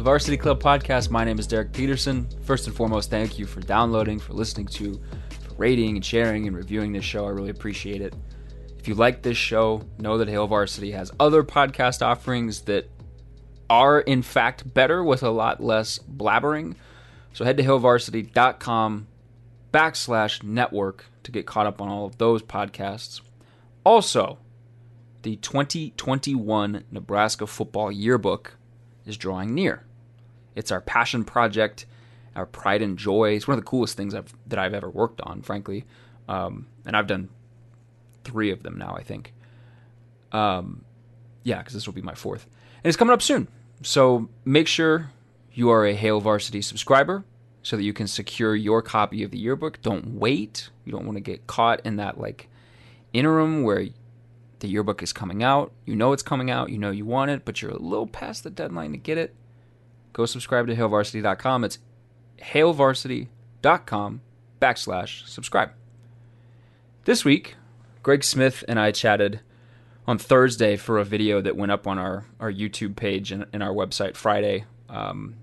the Varsity Club podcast. My name is Derek Peterson. First and foremost, thank you for downloading, for listening to, for rating and sharing and reviewing this show. I really appreciate it. If you like this show, know that Hail Varsity has other podcast offerings that are, in fact, better with a lot less blabbering. So head to hailvarsity.com backslash network to get caught up on all of those podcasts. Also, the 2021 Nebraska Football Yearbook is drawing near. It's our passion project, our pride and joy. It's one of the coolest things I've, that I've ever worked on, frankly. Um, and I've done three of them now, I think. Um, yeah, because this will be my fourth. And it's coming up soon. So make sure you are a Hail Varsity subscriber so that you can secure your copy of the yearbook. Don't wait. You don't want to get caught in that like interim where the yearbook is coming out. You know it's coming out. You know you want it, but you're a little past the deadline to get it. Go subscribe to hailvarsity.com. It's hailvarsity.com backslash subscribe. This week, Greg Smith and I chatted on Thursday for a video that went up on our, our YouTube page and, and our website Friday um,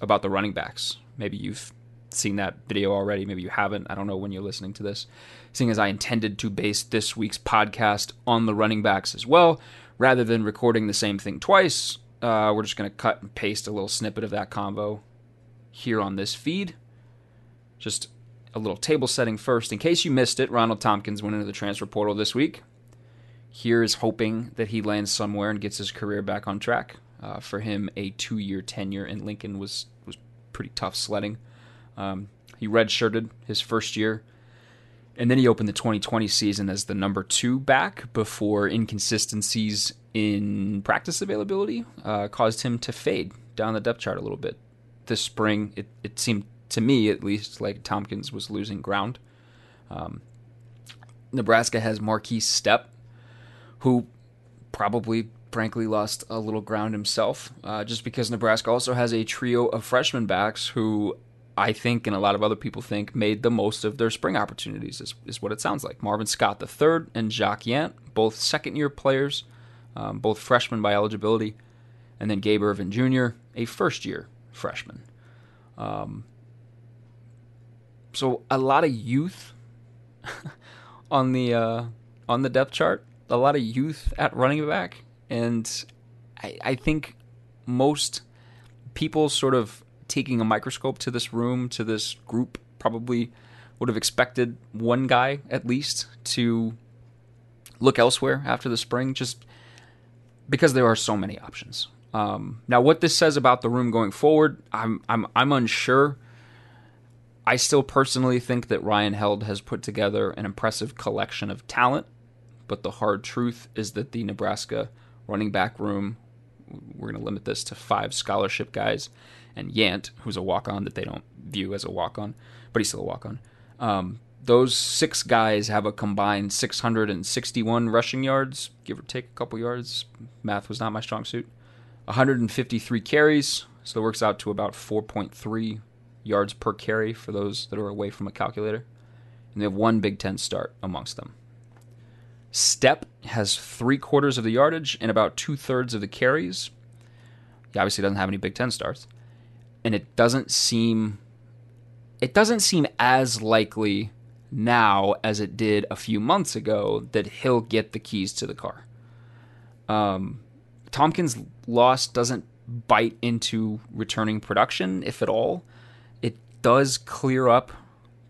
about the running backs. Maybe you've seen that video already. Maybe you haven't. I don't know when you're listening to this. Seeing as I intended to base this week's podcast on the running backs as well, rather than recording the same thing twice, uh, we're just going to cut and paste a little snippet of that combo here on this feed. Just a little table setting first. In case you missed it, Ronald Thompkins went into the transfer portal this week. Here is hoping that he lands somewhere and gets his career back on track. Uh, for him, a two-year tenure in Lincoln was was pretty tough sledding. Um, he redshirted his first year, and then he opened the 2020 season as the number two back before inconsistencies in practice availability uh, caused him to fade down the depth chart a little bit. This spring, it, it seemed to me at least like Thompkins was losing ground. Um, Nebraska has Markese Stepp, who probably frankly lost a little ground himself, uh, just because Nebraska also has a trio of freshman backs who I think and a lot of other people think made the most of their spring opportunities, is, is what it sounds like. Marvin Scott III and Jaquez Yant, both second year players, um, both freshmen by eligibility, and then Gabe Ervin Jr., a first year freshman. Um, so a lot of youth on the uh, on the depth chart, a lot of youth at running back, and I, I think most people sort of taking a microscope to this room to this group probably would have expected one guy at least to look elsewhere after the spring, just because there are so many options. Um, now, what this says about the room going forward, I'm I'm I'm unsure. I still personally think that Ryan Held has put together an impressive collection of talent, but the hard truth is that the Nebraska running back room, we're going to limit this to five scholarship guys, and Yant, who's a walk on that they don't view as a walk on, but he's still a walk on. Um, those six guys have a combined 661 rushing yards, give or take a couple yards. Math was not my strong suit. 153 carries, so it works out to about 4.3 yards per carry for those that are away from a calculator. And they have one Big Ten start amongst them. Stepp has three quarters of the yardage and about two thirds of the carries. He obviously doesn't have any Big Ten starts. And it doesn't seem it doesn't seem as likely now as it did a few months ago that he'll get the keys to the car. Um, Thompkins' loss doesn't bite into returning production, if at all It does clear up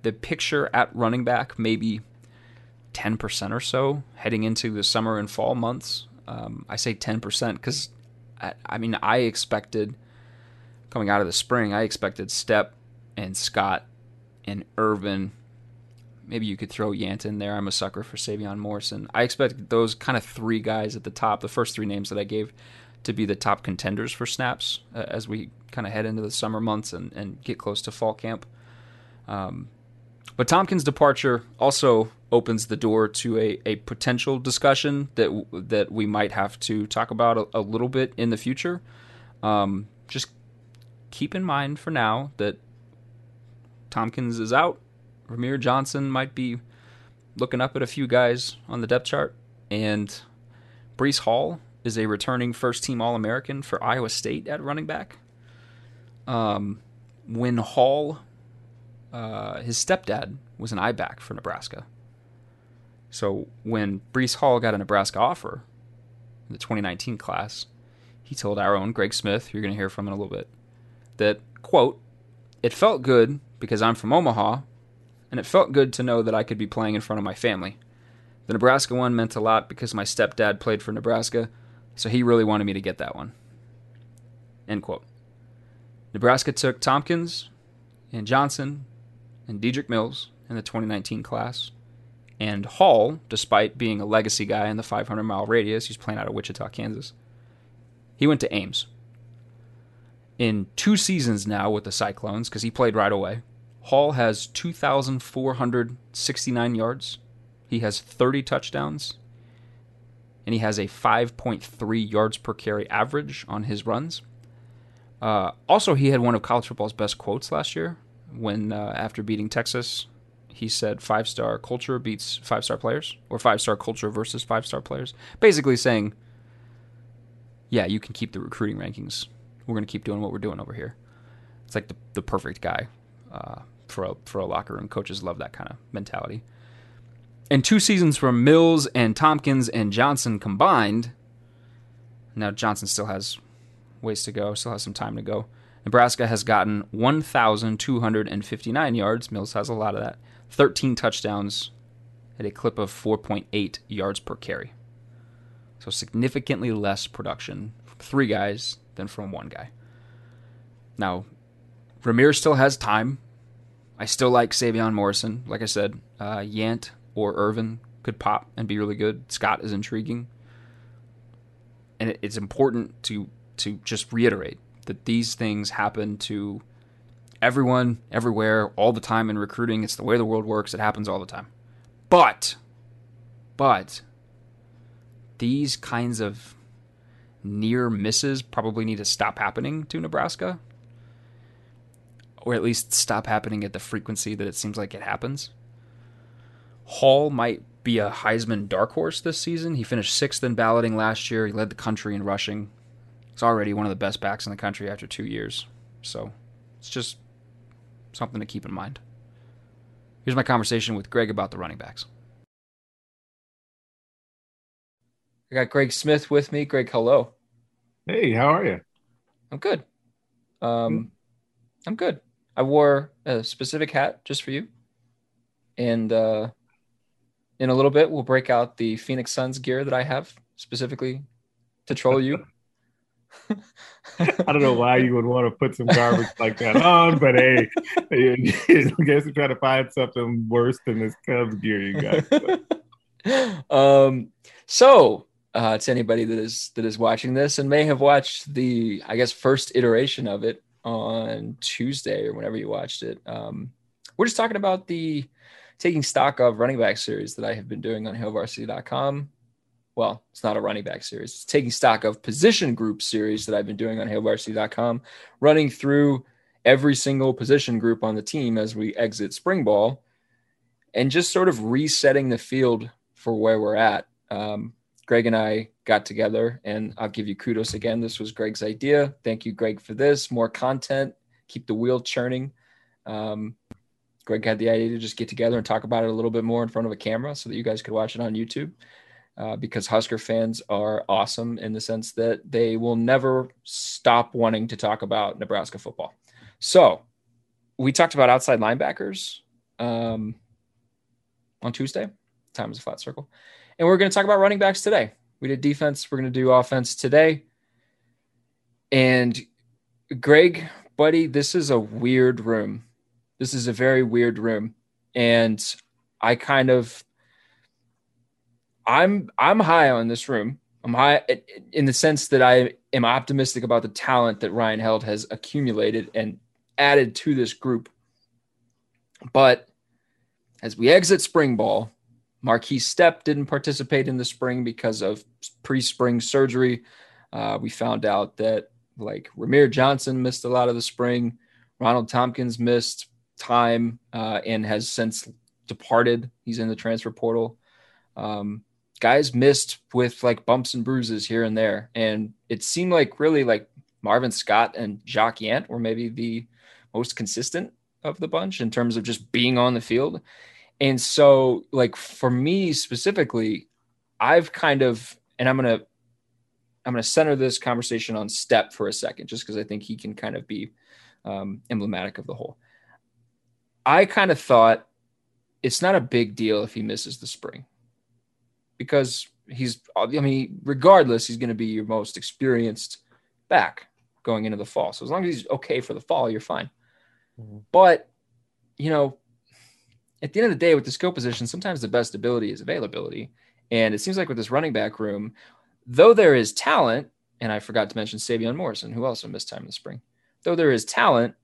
the picture at running back, maybe 10% or so heading into the summer and fall months. Um, I say 10% because, I, I, mean, I expected coming out of the spring, I expected Stepp and Scott and Ervin. Maybe you could throw Yant in there. I'm a sucker for Sevion Morrison. I expect those kind of three guys at the top, the first three names that I gave, to be the top contenders for snaps uh, as we kind of head into the summer months and, and get close to fall camp. Um, but Thompkins' departure also opens the door to a, a potential discussion that that we might have to talk about a, a little bit in the future. Um, just keep in mind for now that Thompkins is out. Rahmir Johnson might be looking up at a few guys on the depth chart, and Breece Hall is a returning first team All American for Iowa State at running back. Um, when Hall, uh, his stepdad was an I back for Nebraska. So when Breece Hall got a Nebraska offer in the 2019 class, he told our own Greg Smith, you're going to hear from him in a little bit, that, quote, it felt good because I'm from Omaha, and it felt good to know that I could be playing in front of my family. The Nebraska one meant a lot because my stepdad played for Nebraska, so he really wanted me to get that one. End quote. Nebraska took Thompkins and Johnson and Dedrick Mills in the 2019 class. And Hall, despite being a legacy guy in the 500 mile radius, he's playing out of Wichita, Kansas. He went to Ames. In two seasons now with the Cyclones, because he played right away, Hall has 2,469 yards. He has 30 touchdowns. And he has a 5.3 yards per carry average on his runs. Uh, also, he had one of college football's best quotes last year when, uh, after beating Texas, he said five star culture beats five star players, or five star culture versus five star players. Basically saying, yeah, you can keep the recruiting rankings. We're going to keep doing what we're doing over here. It's like the, the perfect guy uh, for, a, for a locker room. Coaches love that kind of mentality. In two seasons from Mills and Thompkins and Johnson combined, now Johnson still has ways to go, still has some time to go. Nebraska has gotten 1,259 yards. Mills has a lot of that. 13 touchdowns at a clip of 4.8 yards per carry. So significantly less production from three guys than from one guy. Now, Rahmir still has time. I still like Sevion Morrison. Like I said, uh, Yant or Ervin could pop and be really good. Scott is intriguing. And it's important to to just reiterate that these things happen to everyone, everywhere, all the time in recruiting. It's the way the world works. It happens all the time. But, but, these kinds of near misses probably need to stop happening to Nebraska, or at least stop happening at the frequency that it seems like it happens. Hall might be a Heisman dark horse this season. He finished sixth in balloting last year. He led the country in rushing. He's already one of the best backs in the country after two years. So it's just something to keep in mind. Here's my conversation with Greg about the running backs. I got Greg Smith with me. Greg, hello. Hey, how are you? I'm good. Um, I'm good. I wore a specific hat just for you. And uh, in a little bit, we'll break out the Phoenix Suns gear that I have specifically to troll you. I don't know why you would want to put some garbage like that on, but hey, I guess you try to find something worse than this Cubs gear you got. um, so uh, to anybody that is that is watching this and may have watched the, I guess, first iteration of it on Tuesday or whenever you watched it, um, we're just talking about the taking stock of running back series that I have been doing on HailVarsity.com well, it's not a running back series. It's taking stock of position group series that I've been doing on HailVarsity.com, running through every single position group on the team as we exit spring ball and just sort of resetting the field for where we're at. Um, Greg and I got together, and I'll give you kudos again. This was Greg's idea. Thank you, Greg, for this. More content, keep the wheel churning. Um, Greg had the idea to just get together and talk about it a little bit more in front of a camera so that you guys could watch it on YouTube uh, because Husker fans are awesome in the sense that they will never stop wanting to talk about Nebraska football. So we talked about outside linebackers um, on Tuesday. time is a flat circle. And we're going to talk about running backs today. We did defense. We're going to do offense today. And Greg, buddy, this is a weird room. This is a very weird room. And I kind of I'm I'm high on this room. I'm high in the sense that I am optimistic about the talent that Ryan Held has accumulated and added to this group. But as we exit spring ball, Markese Stepp didn't participate in the spring because of pre-spring surgery. Uh, we found out that like Rahmir Johnson missed a lot of the spring. Ronald Thompkins missed time uh, and has since departed. He's in the transfer portal. Um, guys missed with like bumps and bruises here and there. And it seemed like really like Marvin Scott and Jaquez Yant were maybe the most consistent of the bunch in terms of just being on the field. And so, like for me specifically, I've kind of, and I'm gonna, I'm gonna center this conversation on Step for a second, just because I think he can kind of be um, emblematic of the whole. I kind of thought it's not a big deal if he misses the spring because he's, I mean, regardless, he's going to be your most experienced back going into the fall. So as long as he's okay for the fall, you're fine. Mm-hmm. But, you know, at the end of the day, with the skill position, sometimes the best ability is availability. And it seems like with this running back room, though there is talent, and I forgot to mention Sevion Morrison, who also missed time in the spring, though there is talent,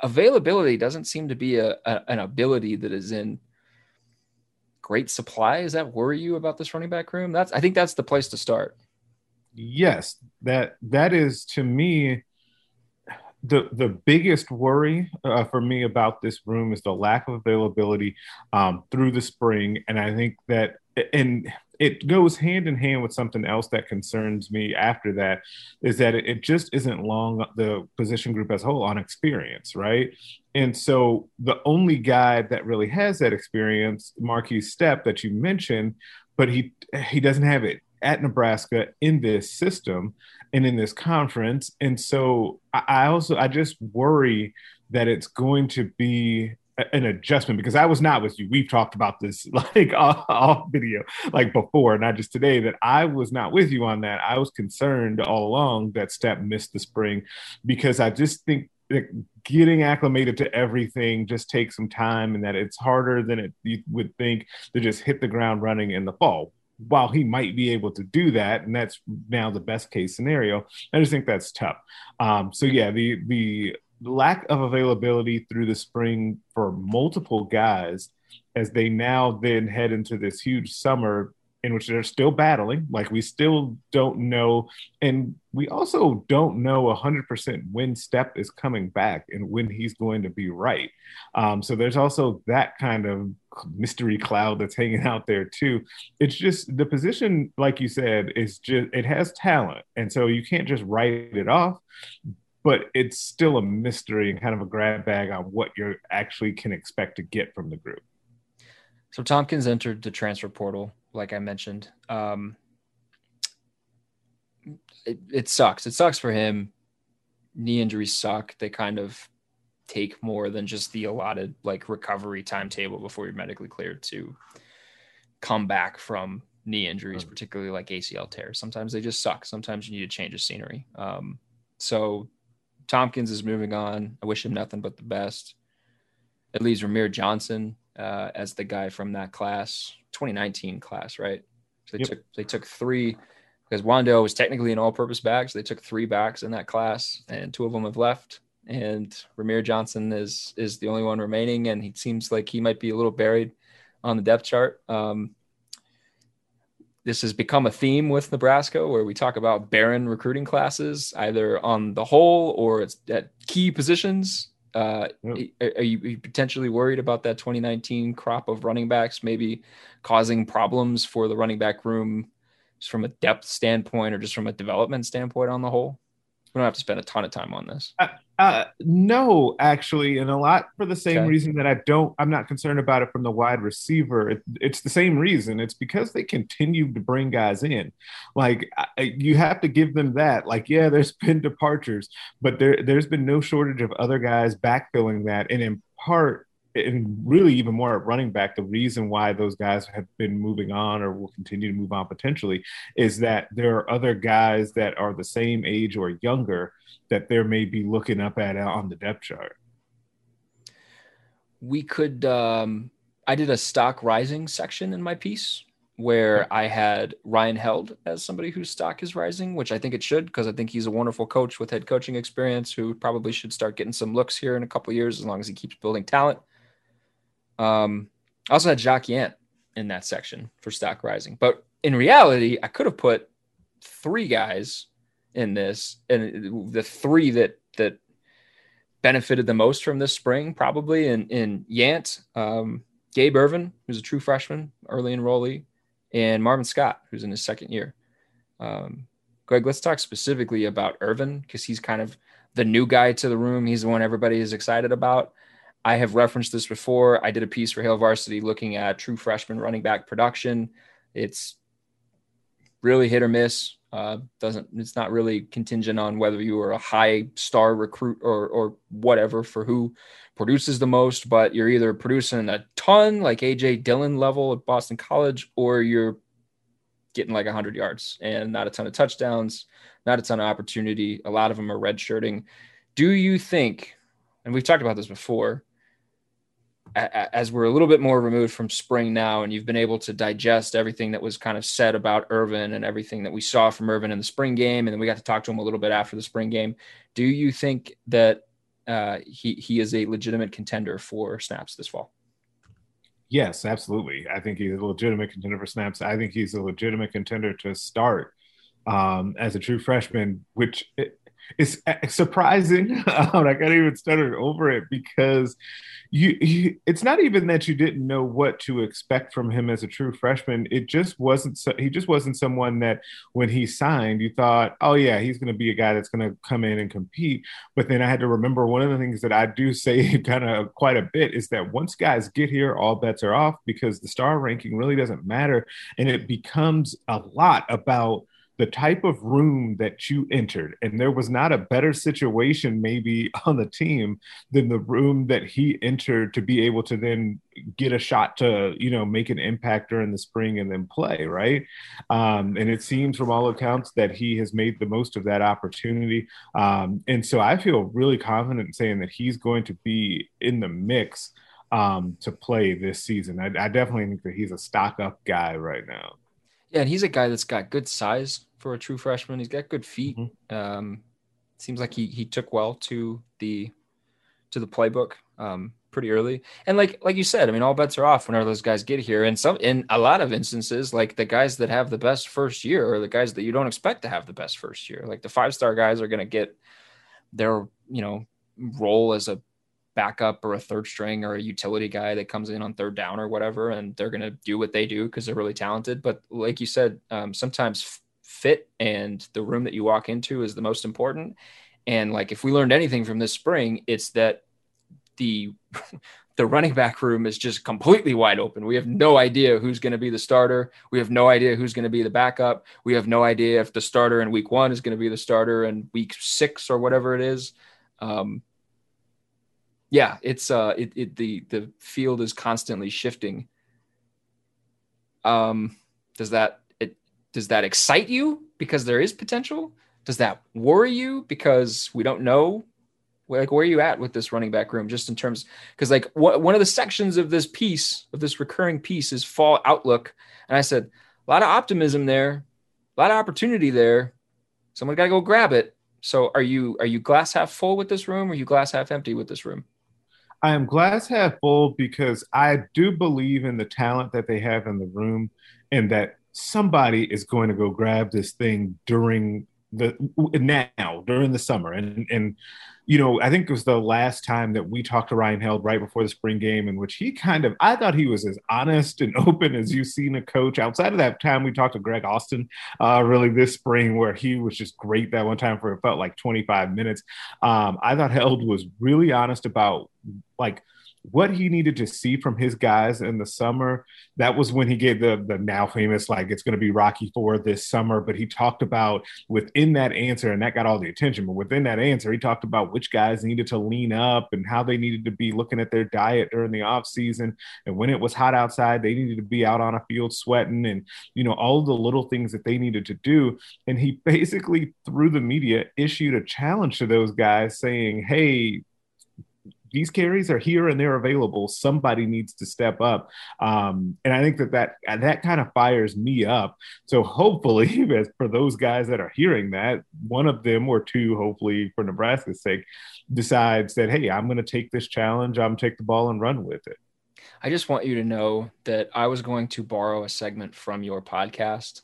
availability doesn't seem to be a, a, an ability that is in great supply. Does that worry you about this running back room? That's I think that's the place to start. Yes, that that is to me the the biggest worry uh, for me about this room is the lack of availability um, through the spring, and I think that and it goes hand in hand with something else that concerns me after that is that it, just isn't long the position group as a whole on experience, right? And so the only guy that really has that experience, Markese Stepp that you mentioned, but he he doesn't have it at Nebraska in this system and in this conference. And so I also I just worry that it's going to be an adjustment because I was not with you. We've talked about this like off, video, like before, not just today. That I was not with you on that. I was concerned all along that Stepp missed the spring because I just think that getting acclimated to everything just takes some time, and that it's harder than it you would think to just hit the ground running in the fall while he might be able to do that, and that's now the best case scenario, I just think that's tough. Um, so yeah, the the lack of availability through the spring for multiple guys as they now then head into this huge summer in which they're still battling. Like we still don't know, and we also don't know 100% when Stepp is coming back and when he's going to be right. Um, so there's also that kind of mystery cloud that's hanging out there too. It's just the position, like you said, is just it has talent, and so you can't just write it off. But it's still a mystery and kind of a grab bag on what you actually can expect to get from the group. So Thompkins entered the transfer portal like I mentioned. Um, it, it sucks. It sucks for him. Knee injuries suck. They kind of take more than just the allotted like recovery timetable before you're medically cleared to come back from knee injuries, mm-hmm. particularly like ACL tears. Sometimes they just suck. Sometimes you need to change of scenery. Um, so Thompkins is moving on. I wish him nothing but the best. It leaves Rahmir Johnson uh, as the guy from that class, 2019 class, right? So they yep. took they took three because Wando was technically an all-purpose back, so they took three backs in that class, and two of them have left. And Rahmir Johnson is is the only one remaining, and he seems like he might be a little buried on the depth chart. Um, this has become a theme with Nebraska where we talk about barren recruiting classes, either on the whole or it's at key positions. Uh, are, you, are, you, potentially worried about that 2019 crop of running backs maybe causing problems for the running back room just from a depth standpoint or just from a development standpoint on the whole? We don't have to spend a ton of time on this. Uh, uh, no, actually, and a lot for the same okay. reason that I don't. I'm not concerned about it from the wide receiver. It, it's the same reason. It's because they continue to bring guys in. Like you have to give them that. Like yeah, there's been departures, but there there's been no shortage of other guys backfilling that, and in part and really even more at running back, the reason why those guys have been moving on or will continue to move on potentially is that there are other guys that are the same age or younger that there may be looking up at on the depth chart. We could. Um, I did a stock rising section in my piece where I had Ryan Held as somebody whose stock is rising, which I think it should because I think he's a wonderful coach with head coaching experience who probably should start getting some looks here in a couple years as long as he keeps building talent. Um, I also had Jaquez Yant in that section for stock rising, but in reality, I could have put three guys in this, and the three that that benefited the most from this spring probably in in Yant, um, Gabe Ervin, who's a true freshman, early enrollee, and Marvin Scott, who's in his second year. Um, Greg, let's talk specifically about Ervin because he's kind of the new guy to the room. He's the one everybody is excited about. I have referenced this before. I did a piece for Hail Varsity looking at true freshman running back production. It's really hit or miss. Uh, doesn't it's not really contingent on whether you are a high star recruit or or whatever for who produces the most, but you're either producing a ton like AJ Dillon level at Boston College, or you're getting like 100 yards and not a ton of touchdowns, not a ton of opportunity. A lot of them are redshirting. Do you think, and we've talked about this before, as we're a little bit more removed from spring now and you've been able to digest everything that was kind of said about Ervin and everything that we saw from Ervin in the spring game and then we got to talk to him a little bit after the spring game do you think that uh, he he is a legitimate contender for snaps this fall? Yes absolutely. I think he's a legitimate contender for snaps. I think he's a legitimate contender to start um, as a true freshman which is uh, surprising. I can't even stutter over it because you, you, it's not even that you didn't know what to expect from him as a true freshman. It just wasn't so, he just wasn't someone that when he signed you thought oh yeah he's going to be a guy that's going to come in and compete. But then i had to remember one of the things that i do say kind of quite a bit is that once guys get here all bets are off because the star ranking really doesn't matter. And it becomes a lot about the type of room that you entered, and there was not a better situation maybe on the team than the room that he entered to be able to then get a shot to you know make an impact during the spring and then play right. Um, and it seems from all accounts that he has made the most of that opportunity, um, and so I feel really confident in saying that he's going to be in the mix um, to play this season. I, I definitely think that he's a stock up guy right now. Yeah, and he's a guy that's got good size for a true freshman. He's got good feet. Mm-hmm. Um, seems like he he took well to the to the playbook um, pretty early. And like like you said, I mean, all bets are off whenever those guys get here. And some in a lot of instances, like the guys that have the best first year are the guys that you don't expect to have the best first year. Like the five star guys are going to get their you know role as a backup or a third string or a utility guy that comes in on third down or whatever, and they're going to do what they do because they're really talented. But like you said, um, sometimes fit and the room that you walk into is the most important. And like if we learned anything from this spring, it's that the the running back room is just completely wide open. We have no idea who's going to be the starter. We have no idea who's going to be the backup. We have no idea if the starter in week one is going to be the starter in week six or whatever it is. Um, yeah, it's uh, it, it the the field is constantly shifting. Um, does that it does that excite you because there is potential? Does that worry you because we don't know? Like, where are you at with this running back room, just in terms? Because like wh- one of the sections of this piece of this recurring piece is fall outlook, and I said a lot of optimism there, a lot of opportunity there. Someone got to go grab it. So, are you are you glass half full with this room, or are you glass half empty with this room? I am glass half full because I do believe in the talent that they have in the room and that somebody is going to go grab this thing during the now during the summer. And and you know i think it was the last time that we talked to ryan held right before the spring game in which he kind of i thought he was as honest and open as you've seen a coach outside of that time we talked to greg austin uh, really this spring where he was just great that one time for it felt like 25 minutes. Um, i thought held was really honest about like what he needed to see from his guys in the summer. That was when he gave the the now famous like it's going to be Rocky Four this summer. But he talked about within that answer, and that got all the attention. But within that answer, he talked about which guys needed to lean up and how they needed to be looking at their diet during the off season. And when it was hot outside, they needed to be out on a field sweating, and you know all the little things that they needed to do. And he basically through the media issued a challenge to those guys, saying, "Hey." These carries are here and they're available. Somebody needs to step up, um, and I think that that that kind of fires me up. So hopefully, as for those guys that are hearing that, one of them or two, hopefully for Nebraska's sake, decides that hey, I'm going to take this challenge. I'm take the ball and run with it. I just want you to know that I was going to borrow a segment from your podcast,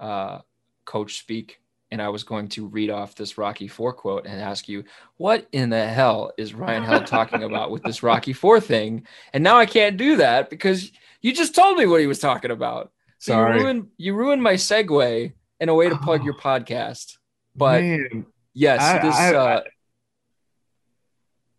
uh, Coach Speak, and I was going to read off this Rocky Four quote and ask you, what in the hell is Ryan Held talking about with this Rocky Four thing? And now I can't do that because you just told me what he was talking about. So Sorry. you ruined you ruined my segue and a way to plug your podcast. But Man, yes, I- this. I- uh,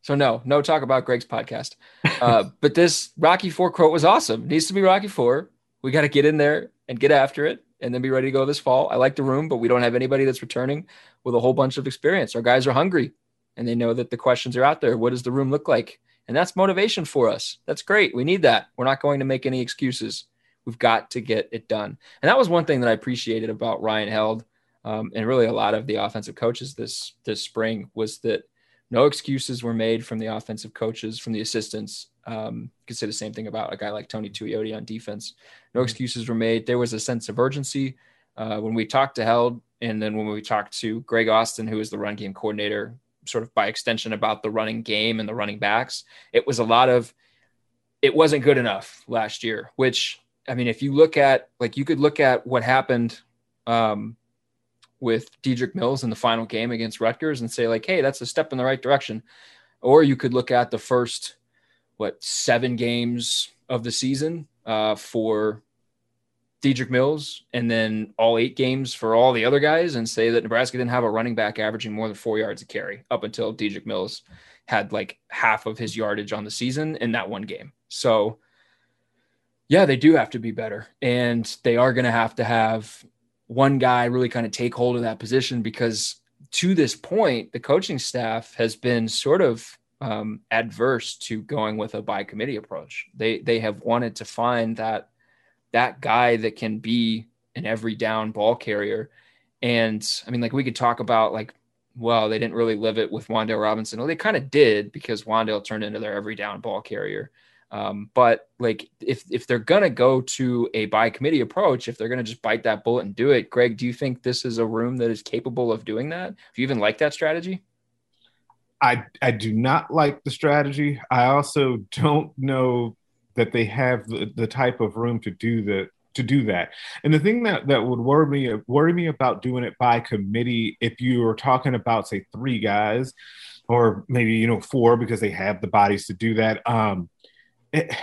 so no, no talk about Greg's podcast. Uh, but this Rocky Four quote was awesome. Needs to be Rocky Four. We got to get in there and get after it, and then be ready to go this fall. I like the room, but we don't have anybody that's returning with a whole bunch of experience. Our guys are hungry, and they know that the questions are out there. What does the room look like? And that's motivation for us. That's great. We need that. We're not going to make any excuses. We've got to get it done. And that was one thing that I appreciated about Ryan Held, um, and really a lot of the offensive coaches this this spring was that no excuses were made from the offensive coaches, from the assistants. Um, you could say the same thing about a guy like Tony Tuioti on defense. No excuses were made. There was a sense of urgency uh, when we talked to Held, and then when we talked to Greg Austin, who is the run game coordinator, sort of by extension about the running game and the running backs. It was a lot of it wasn't good enough last year. Which I mean, if you look at like you could look at what happened um, with Dedrick Mills in the final game against Rutgers and say like, hey, that's a step in the right direction. Or you could look at the first what seven games of the season uh, for Dedrick Mills and then all eight games for all the other guys and say that Nebraska didn't have a running back averaging more than four yards a carry up until Dedrick Mills had like half of his yardage on the season in that one game. So yeah, they do have to be better. And they are going to have to have one guy really kind of take hold of that position because to this point, the coaching staff has been sort of um, adverse to going with a by committee approach. They they have wanted to find that that guy that can be an every down ball carrier. And I mean, like we could talk about like, well, they didn't really live it with Wandale Robinson. Well, they kind of did because Wandale turned into their every down ball carrier. Um, but like if if they're gonna go to a by committee approach, if they're gonna just bite that bullet and do it, Greg, do you think this is a room that is capable of doing that? Do you even like that strategy? I I do not like the strategy. I also don't know that they have the, the type of room to do the to do that. And the thing that that would worry me worry me about doing it by committee, if you were talking about say three guys, or maybe you know four because they have the bodies to do that. Um, it,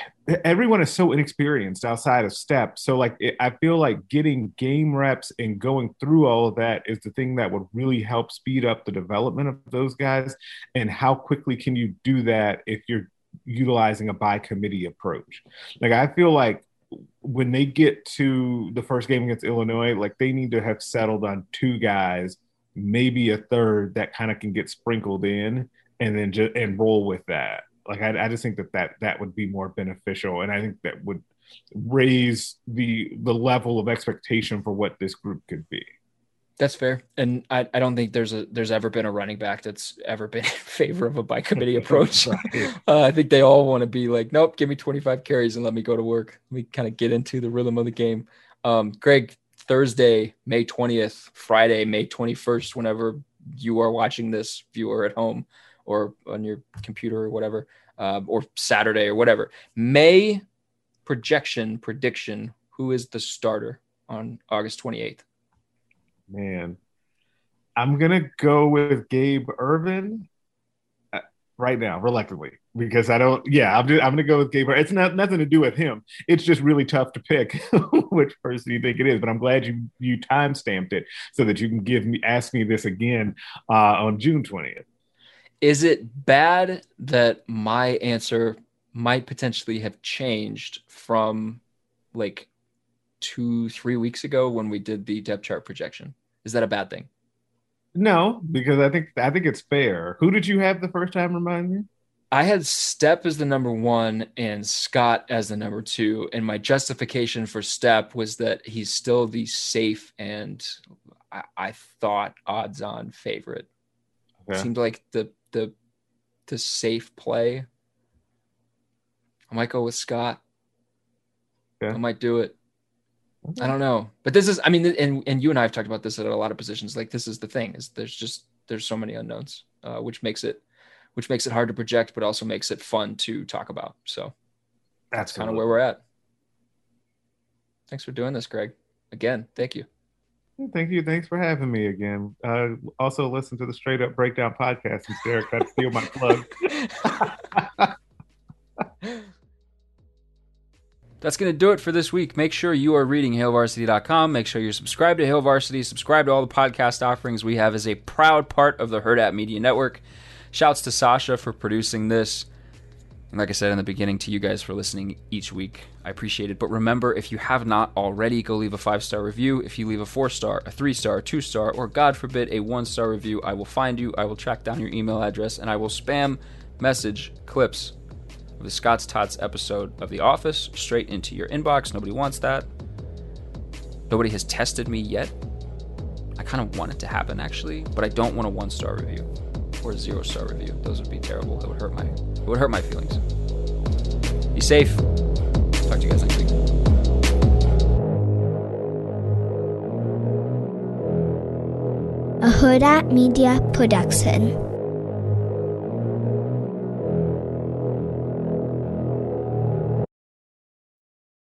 everyone is so inexperienced outside of Stepp. So like it, I feel like getting game reps and going through all of that is the thing that would really help speed up the development of those guys. And how quickly can you do that if you're utilizing a by committee approach? Like I feel like when they get to the first game against Illinois, like they need to have settled on two guys, maybe a third that kind of can get sprinkled in and then just and roll with that. Like I, I just think that, that that would be more beneficial, and I think that would raise the the level of expectation for what this group could be. That's fair, and I, I don't think there's a there's ever been a running back that's ever been in favor of a by committee approach. Right. Uh, I think they all want to be like, nope, give me 25 carries and let me go to work. Let me kind of get into the rhythm of the game. Um, Greg, Thursday, May 20th, Friday, May 21st, whenever you are watching this viewer at home or on your computer or whatever, uh, or Saturday or whatever. May projection prediction. Who is the starter on August 28th? Man, I'm gonna go with Gabe Ervin uh, right now, reluctantly, because I don't. Yeah, I'm. Just, I'm gonna go with Gabe. It's not nothing to do with him. It's just really tough to pick which person you think it is. But I'm glad you you time stamped it so that you can give me ask me this again uh, on June 20th. Is it bad that my answer might potentially have changed from like two, three weeks ago when we did the depth chart projection. Is that a bad thing? No, because I think I think it's fair. Who did you have the first time? Remind me. I had Stepp as the number one and Scott as the number two. And my justification for Stepp was that he's still the safe and I, I thought odds on favorite. Okay. Seemed like the the the safe play. I might go with Scott. I might do it. Okay. I don't know, but this is. I mean, and and you and I have talked about this at a lot of positions. Like this is the thing: is there's just there's so many unknowns, uh, which makes it which makes it hard to project, but also makes it fun to talk about. So that's kind of where we're at. Thanks for doing this, Greg. Again, thank you. Thank you. Thanks for having me again. Uh, also, listen to the Straight Up Breakdown podcast and Derek tried to steal my plug. That's going to do it for this week. Make sure you are reading HailVarsity.com. Make sure you're subscribed to Hail Varsity. Subscribe to all the podcast offerings we have as a proud part of the Hurrdat Media Network. Shouts to Sasha for producing this. And like I said in the beginning, to you guys for listening each week. I appreciate it. But remember, if you have not already, go leave a five star review. If you leave a four star, a three star, a two star, or God forbid, a one star review, I will find you. I will track down your email address and I will spam message clips of the Scott's Tots episode of The Office straight into your inbox. Nobody wants that. Nobody has tested me yet. I kind of want it to happen actually, but I don't want a one star review or a zero star review. Those would be terrible. That would hurt my it would hurt my feelings. Be safe. Talk to you guys next week. A Hurrdat Media Production.